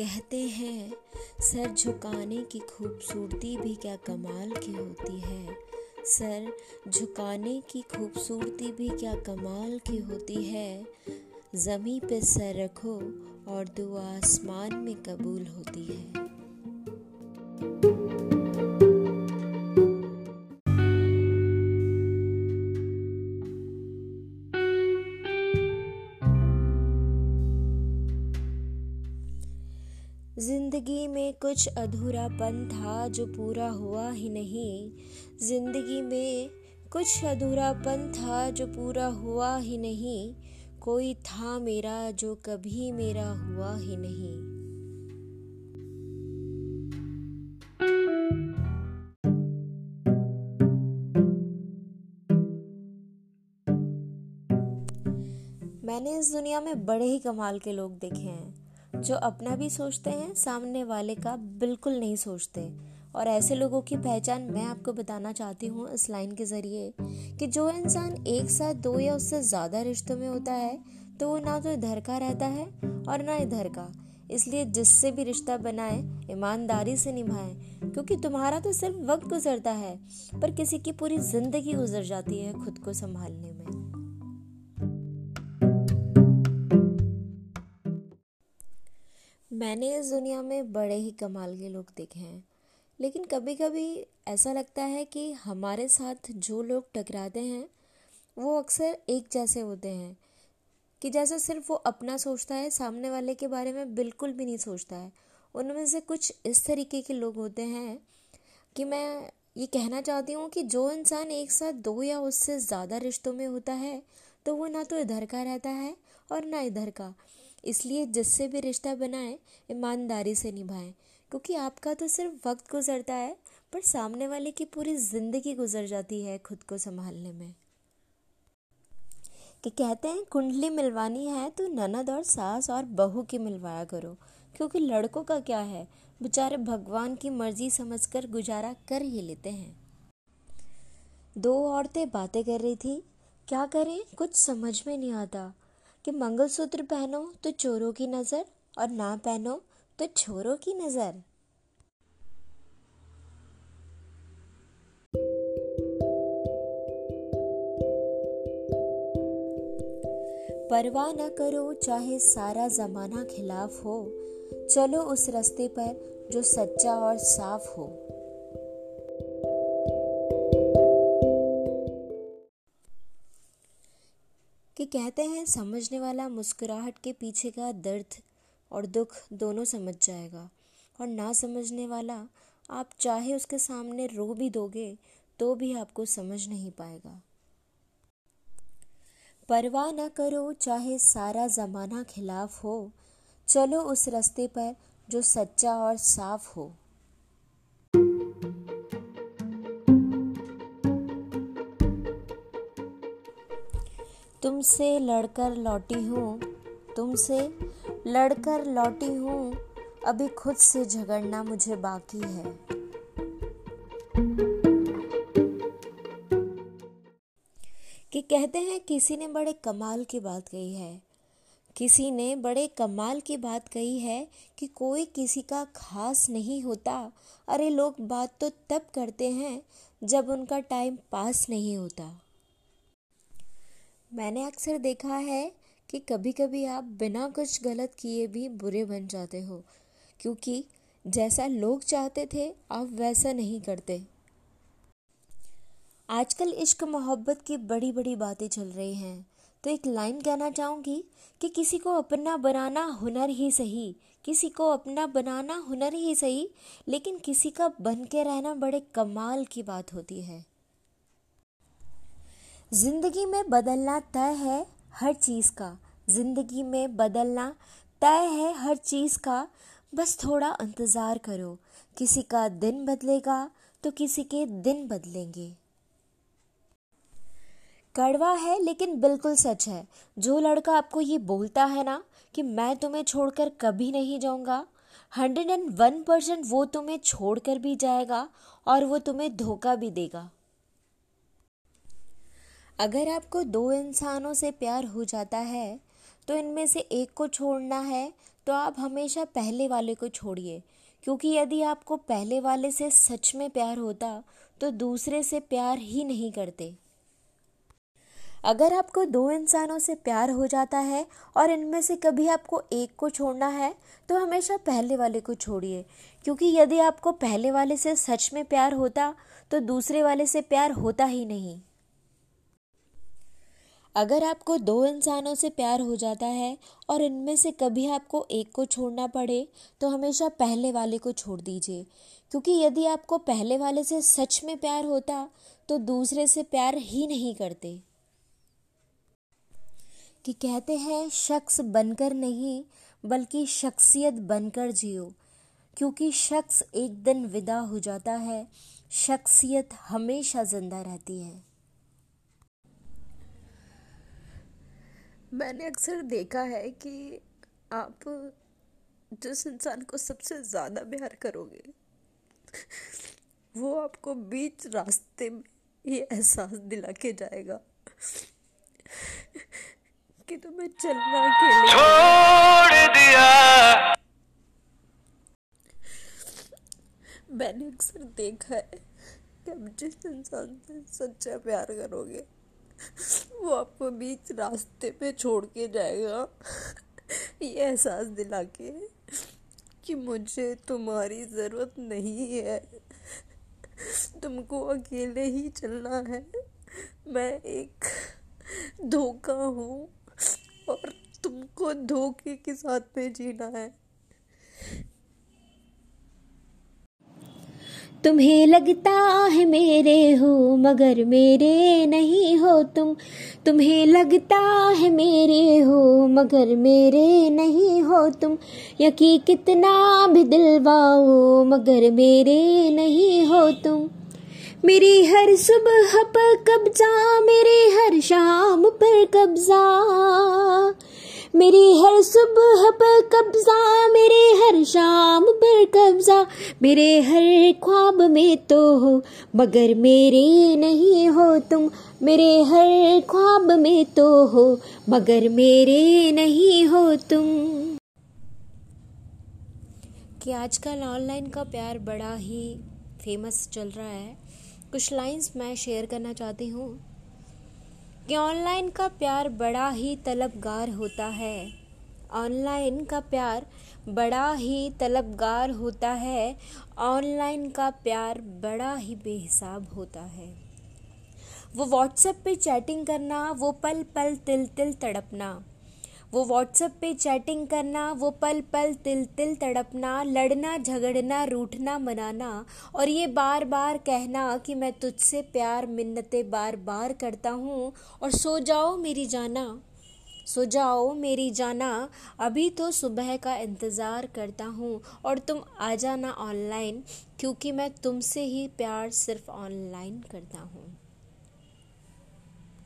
कहते हैं, सर झुकाने की खूबसूरती भी क्या कमाल की होती है। सर झुकाने की खूबसूरती भी क्या कमाल की होती है। ज़मी पे सर रखो और दुआ आसमान में कबूल होती है। ज़िंदगी में कुछ अधूरापन था जो पूरा हुआ ही नहीं। ज़िंदगी में कुछ अधूरापन था जो पूरा हुआ ही नहीं। कोई था मेरा जो कभी मेरा हुआ ही नहीं। मैंने इस दुनिया में बड़े ही कमाल के लोग देखे हैं। जो अपना भी सोचते हैं, सामने वाले का बिल्कुल नहीं सोचते। और ऐसे लोगों की पहचान मैं आपको बताना चाहती हूँ इस लाइन के ज़रिए कि जो इंसान एक साथ दो या उससे ज़्यादा रिश्तों में होता है तो वो ना तो इधर का रहता है और ना इधर का। इसलिए जिससे भी रिश्ता बनाए, ईमानदारी से निभाएँ, क्योंकि तुम्हारा तो सिर्फ़ वक्त गुजरता है, पर किसी की पूरी ज़िंदगी गुजर जाती है खुद को संभालने में। मैंने इस दुनिया में बड़े ही कमाल के लोग देखे हैं। लेकिन कभी कभी ऐसा लगता है कि हमारे साथ जो लोग टकराते हैं, वो अक्सर एक जैसे होते हैं, कि जैसे सिर्फ़ वो अपना सोचता है, सामने वाले के बारे में बिल्कुल भी नहीं सोचता है। उनमें से कुछ इस तरीके के लोग होते हैं कि मैं ये कहना चाहती हूँ कि जो इंसान एक साथ दो या उससे ज़्यादा रिश्तों में होता है तो वो ना तो इधर का रहता है और ना इधर का। इसलिए जिससे भी रिश्ता बनाए, ईमानदारी से निभाएँ। क्योंकि आपका तो सिर्फ़ वक्त गुजरता है, पर सामने वाले की पूरी ज़िंदगी गुजर जाती है खुद को संभालने में। कि कहते हैं, कुंडली मिलवानी है तो ननद और सास और बहू की मिलवाया करो। क्योंकि लड़कों का क्या है, बेचारे भगवान की मर्ज़ी समझकर गुजारा कर ही लेते हैं। दो औरतें बातें कर रही थी, क्या करें, कुछ समझ में नहीं आता। कि मंगलसूत्र पहनो तो चोरों की नज़र और ना पहनो तो छोरों की नज़र। परवाह न करो चाहे सारा जमाना खिलाफ हो। चलो उस रास्ते पर जो सच्चा और साफ़ हो। कहते हैं, समझने वाला मुस्कुराहट के पीछे का दर्द और दुख दोनों समझ जाएगा। और ना समझने वाला, आप चाहे उसके सामने रो भी दोगे तो भी आपको समझ नहीं पाएगा। परवाह ना करो, चाहे सारा ज़माना खिलाफ हो, चलो उस रास्ते पर जो सच्चा और साफ़ हो। तुमसे लड़कर लौटी हूँ, तुमसे लड़कर लौटी हूँ, अभी खुद से झगड़ना मुझे बाकी है। कि कहते हैं, किसी ने बड़े कमाल की बात कही है। किसी ने बड़े कमाल की बात कही है कि कोई किसी का खास नहीं होता। अरे लोग बात तो तब करते हैं जब उनका टाइम पास नहीं होता। मैंने अक्सर देखा है कि कभी कभी आप बिना कुछ गलत किए भी बुरे बन जाते हो, क्योंकि जैसा लोग चाहते थे, आप वैसा नहीं करते। आजकल इश्क मोहब्बत की बड़ी बड़ी बातें चल रही हैं। तो एक लाइन कहना चाहूँगी कि किसी को अपना बनाना हुनर ही सही, किसी को अपना बनाना हुनर ही सही, लेकिन किसी का बन के रहना बड़े कमाल की बात होती है। ज़िंदगी में बदलना तय है हर चीज़ का। ज़िंदगी में बदलना तय है हर चीज़ का। बस थोड़ा इंतज़ार करो। किसी का दिन बदलेगा तो किसी के दिन बदलेंगे। कड़वा है लेकिन बिल्कुल सच है। जो लड़का आपको ये बोलता है ना कि मैं तुम्हें छोड़कर कभी नहीं जाऊँगा हंड्रेड एंड वन परसेंट वो तुम्हें छोड़कर भी जाएगा और वो तुम्हें धोखा भी देगा। अगर आपको दो इंसानों से प्यार हो जाता है तो इनमें से एक को छोड़ना है तो आप हमेशा पहले वाले को छोड़िए। क्योंकि यदि आपको पहले वाले से सच में प्यार होता तो दूसरे से प्यार ही नहीं करते। अगर आपको दो इंसानों से प्यार हो जाता है और इनमें से कभी आपको एक को छोड़ना है तो हमेशा पहले वाले को छोड़िए। क्योंकि यदि आपको पहले वाले से सच में प्यार होता तो दूसरे वाले से प्यार होता ही नहीं। अगर आपको दो इंसानों से प्यार हो जाता है और इनमें से कभी आपको एक को छोड़ना पड़े तो हमेशा पहले वाले को छोड़ दीजिए। क्योंकि यदि आपको पहले वाले से सच में प्यार होता तो दूसरे से प्यार ही नहीं करते। कि कहते हैं, शख्स बनकर नहीं, बल्कि शख्सियत बनकर जियो। क्योंकि शख्स एक दिन विदा हो जाता है, शख्सियत हमेशा ज़िंदा रहती है। मैंने अक्सर देखा है कि आप जिस इंसान को सबसे ज़्यादा प्यार करोगे वो आपको बीच रास्ते में ये एहसास दिला के जाएगा कि तुम्हें चलना के लिए छोड़ दिया। मैंने अक्सर देखा है कि आप जिस इंसान से सच्चा प्यार करोगे वो आपको बीच रास्ते पे छोड़ के जाएगा। ये एहसास दिला के कि मुझे तुम्हारी ज़रूरत नहीं है। तुमको अकेले ही चलना है। मैं एक धोखा हूँ और तुमको धोखे के साथ में जीना है। तुम्हें लगता है मेरे हो, मगर मेरे नहीं हो तुम। तुम्हें लगता है मेरे हो, मगर मेरे नहीं हो तुम। यकी कितना भी दिलवाओ, मगर मेरे नहीं हो तुम। मेरी हर सुबह पर कब्जा, मेरे हर शाम पर कब्जा। मेरी हर सुबह पर कब्जा, मेरे हर शाम पर कब्जा, मेरे हर ख्वाब में तो हो, मगर मेरे नहीं हो तुम, मेरे हर ख्वाब में तो हो, मगर मेरे नहीं हो तुम। कि आजकल ऑनलाइन का प्यार बड़ा ही फ़ेमस चल रहा है। कुछ लाइंस मैं शेयर करना चाहती हूँ। कि ऑनलाइन का प्यार बड़ा ही तलबगार होता है। ऑनलाइन का प्यार बड़ा ही तलबगार होता है। ऑनलाइन का प्यार बड़ा ही बेहिसाब होता है। वो व्हाट्सएप पे चैटिंग करना, वो पल पल तिल तिल तड़पना वो व्हाट्सएप पे चैटिंग करना, वो पल पल तिल तिल तड़पना, लड़ना, झगड़ना, रूठना, मनाना और ये बार बार कहना कि मैं तुझसे प्यार, मिन्नतें बार बार करता हूँ और सो जाओ मेरी जाना, सो जाओ मेरी जाना। अभी तो सुबह का इंतज़ार करता हूँ और तुम आ जाना ऑनलाइन क्योंकि मैं तुमसे ही प्यार सिर्फ़ ऑनलाइन करता हूँ।